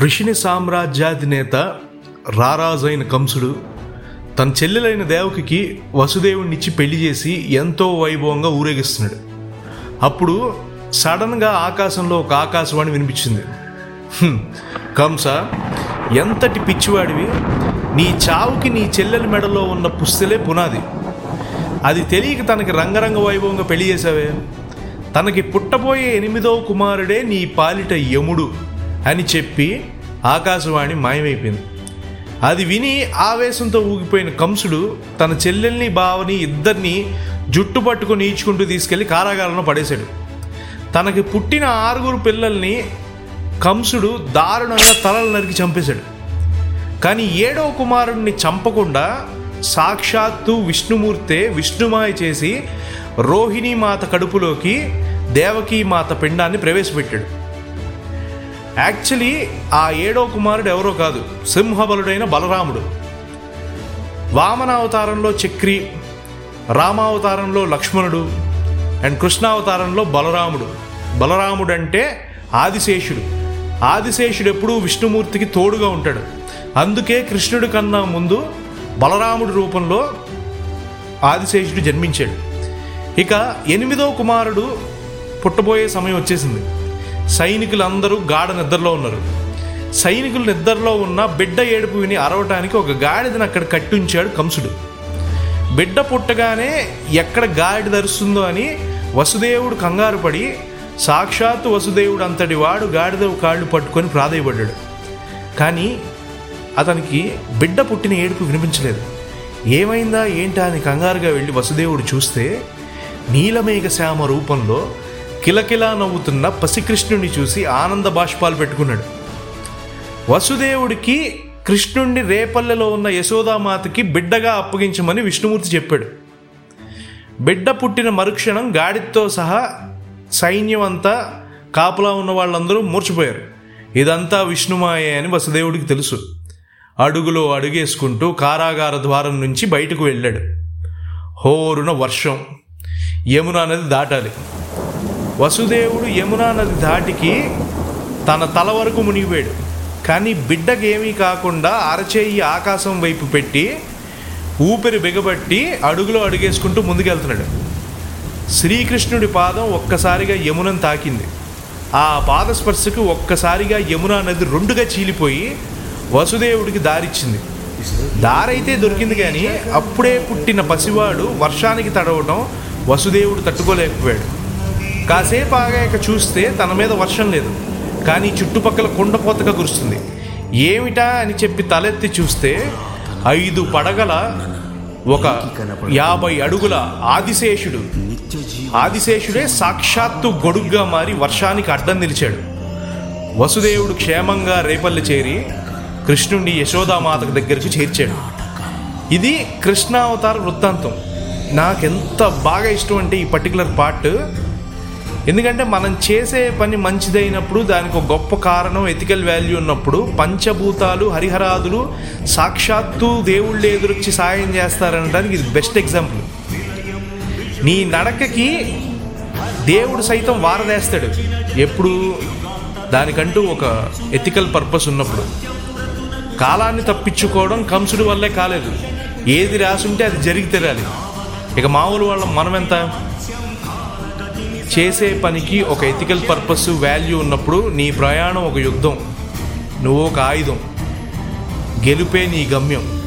వృషిణి సామ్రాజ్యాధినేత రారాజైన కంసుడు తన చెల్లెలైన దేవకికి వసుదేవుడినిచ్చి పెళ్ళి చేసి ఎంతో వైభవంగా ఊరేగిస్తున్నాడు. అప్పుడు సడన్గా ఆకాశంలో ఒక ఆకాశవాణి వినిపించింది. కంస ఎంతటి పిచ్చివాడివి. నీ చావుకి నీ చెల్లెల మెడలో ఉన్న పుస్తలే పునాది. అది తెలియక తనకి రంగరంగ వైభవంగా పెళ్ళి చేశావే. తనకి పుట్టబోయే ఎనిమిదవ కుమారుడే నీ పాలిట యముడు అని చెప్పి ఆకాశవాణి మాయమైపోయింది. అది విని ఆవేశంతో ఊగిపోయిన కంసుడు తన చెల్లెల్ని బావని ఇద్దరిని జుట్టు పట్టుకొని ఈడ్చుకుంటూ తీసుకెళ్ళి కారాగారంలో పడేశాడు. తనకి పుట్టిన ఆరుగురు పిల్లల్ని కంసుడు దారుణంగా తలలు నరికి చంపేశాడు. కానీ ఏడవ కుమారుడిని చంపకుండా సాక్షాత్తు విష్ణుమూర్తే విష్ణుమాయ చేసి రోహిణీ మాత కడుపులోకి దేవకీ మాత పిండాన్ని ప్రవేశపెట్టాడు. యాక్చువల్లీ ఆ ఏడో కుమారుడు ఎవరో కాదు. సింహబలుడైన బలరాముడు. వామనావతారంలో చక్రి రామావతారంలో లక్ష్మణుడు అండ్ కృష్ణావతారంలో బలరాముడు. బలరాముడు అంటే ఆదిశేషుడు. ఆదిశేషుడు ఎప్పుడూ విష్ణుమూర్తికి తోడుగా ఉంటాడు. అందుకే కృష్ణుడి కన్నా ముందు బలరాముడి రూపంలో ఆదిశేషుడు జన్మించాడు. ఇక ఎనిమిదో కుమారుడు పుట్టబోయే సమయం వచ్చేసింది. సైనికులందరూ గాఢ నిద్రలో ఉన్నారు. సైనికులు నిద్రలో ఉన్న బిడ్డ ఏడుపు విని అరవటానికి ఒక గాడిదని అక్కడ కట్టుంచాడు కంసుడు. బిడ్డ పుట్టగానే ఎక్కడ గాడి ధరుస్తుందో అని వసుదేవుడు కంగారు పడి సాక్షాత్తు వసుదేవుడు అంతటి వాడు గాడిద కాళ్ళు పట్టుకొని ప్రాధాయపడ్డాడు. కానీ అతనికి బిడ్డ పుట్టిన ఏడుపు వినిపించలేదు. ఏమైందా ఏంటా అని కంగారుగా వెళ్ళి వసుదేవుడు చూస్తే నీలమేఘ శ్యామ రూపంలో కిలకిలా నవ్వుతున్న పసికృష్ణుడిని చూసి ఆనంద బాష్పాలు పెట్టుకున్నాడు. వసుదేవుడికి కృష్ణుణ్ణి రేపల్లెలో ఉన్న యశోదామాతకి బిడ్డగా అప్పగించమని విష్ణుమూర్తి చెప్పాడు. బిడ్డ పుట్టిన మరుక్షణం గాడితో సహా సైన్యం అంతా కాపలా ఉన్న వాళ్ళందరూ మూర్చిపోయారు. ఇదంతా విష్ణుమాయే అని వసుదేవుడికి తెలుసు. అడుగులో అడుగేసుకుంటూ కారాగార ద్వారం నుంచి బయటకు వెళ్ళాడు. హోరున వర్షం యమున నది దాటాలి. వసుదేవుడు యమునా నది దాటికి తన తల వరకు మునిగిపోయాడు. కానీ బిడ్డకేమీ కాకుండా అరచేయి ఆకాశం వైపు పెట్టి ఊపిరి బిగబట్టి అడుగులో అడుగేసుకుంటూ ముందుకెళ్తున్నాడు. శ్రీకృష్ణుడి పాదం ఒక్కసారిగా యమునను తాకింది. ఆ పాదస్పర్శకు ఒక్కసారిగా యమునా నది రెండుగా చీలిపోయి వసుదేవుడికి దారిచ్చింది. దారైతే దొరికింది కానీ అప్పుడే పుట్టిన పసివాడు వర్షానికి తడవటం వసుదేవుడు తట్టుకోలేకపోయాడు. కాసేపు ఆగాక చూస్తే తన మీద వర్షం లేదు. కానీ చుట్టుపక్కల కుండపోతగా కురుస్తుంది. ఏమిటా అని చెప్పి తలెత్తి చూస్తే ఐదు పడగల ఒక యాభై అడుగుల ఆదిశేషుడు. ఆదిశేషుడే సాక్షాత్తు గొడుగ్గా మారి వర్షానికి అడ్డం నిలిచాడు. వసుదేవుడు క్షేమంగా రేపల్లి చేరి కృష్ణుడిని యశోదామాత దగ్గరికి చేర్చాడు. ఇది కృష్ణావతార వృత్తాంతం. నాకెంత బాగా ఇష్టం అంటే ఈ పర్టికులర్ పార్ట్ ఎందుకంటే మనం చేసే పని మంచిదైనప్పుడు దానికి ఒక గొప్ప కారణం ఎథికల్ వాల్యూ ఉన్నప్పుడు పంచభూతాలు హరిహరాదులు సాక్షాత్తు దేవుళ్ళు ఎదురొచ్చి సాయం చేస్తారనడానికి ఇది బెస్ట్ ఎగ్జాంపుల్ నీ నడకకి దేవుడు సైతం వారదేస్తాడు. ఎప్పుడు? దానికంటూ ఒక ఎథికల్ పర్పస్ ఉన్నప్పుడు. కాలాన్ని తప్పించుకోవడం కంసుడి వల్లే కాలేదు. ఏది రాసుంటే అది జరిగి తెరాలి. ఇక మామూలు వాళ్ళం మనం ఎంత చేసే పనికి ఒక ఎథికల్ పర్పస్ వాల్యూ ఉన్నప్పుడు నీ ప్రయాణం ఒక యుద్ధం. నువ్వు ఒక ఆయుధం. గెలుపే నీ గమ్యం.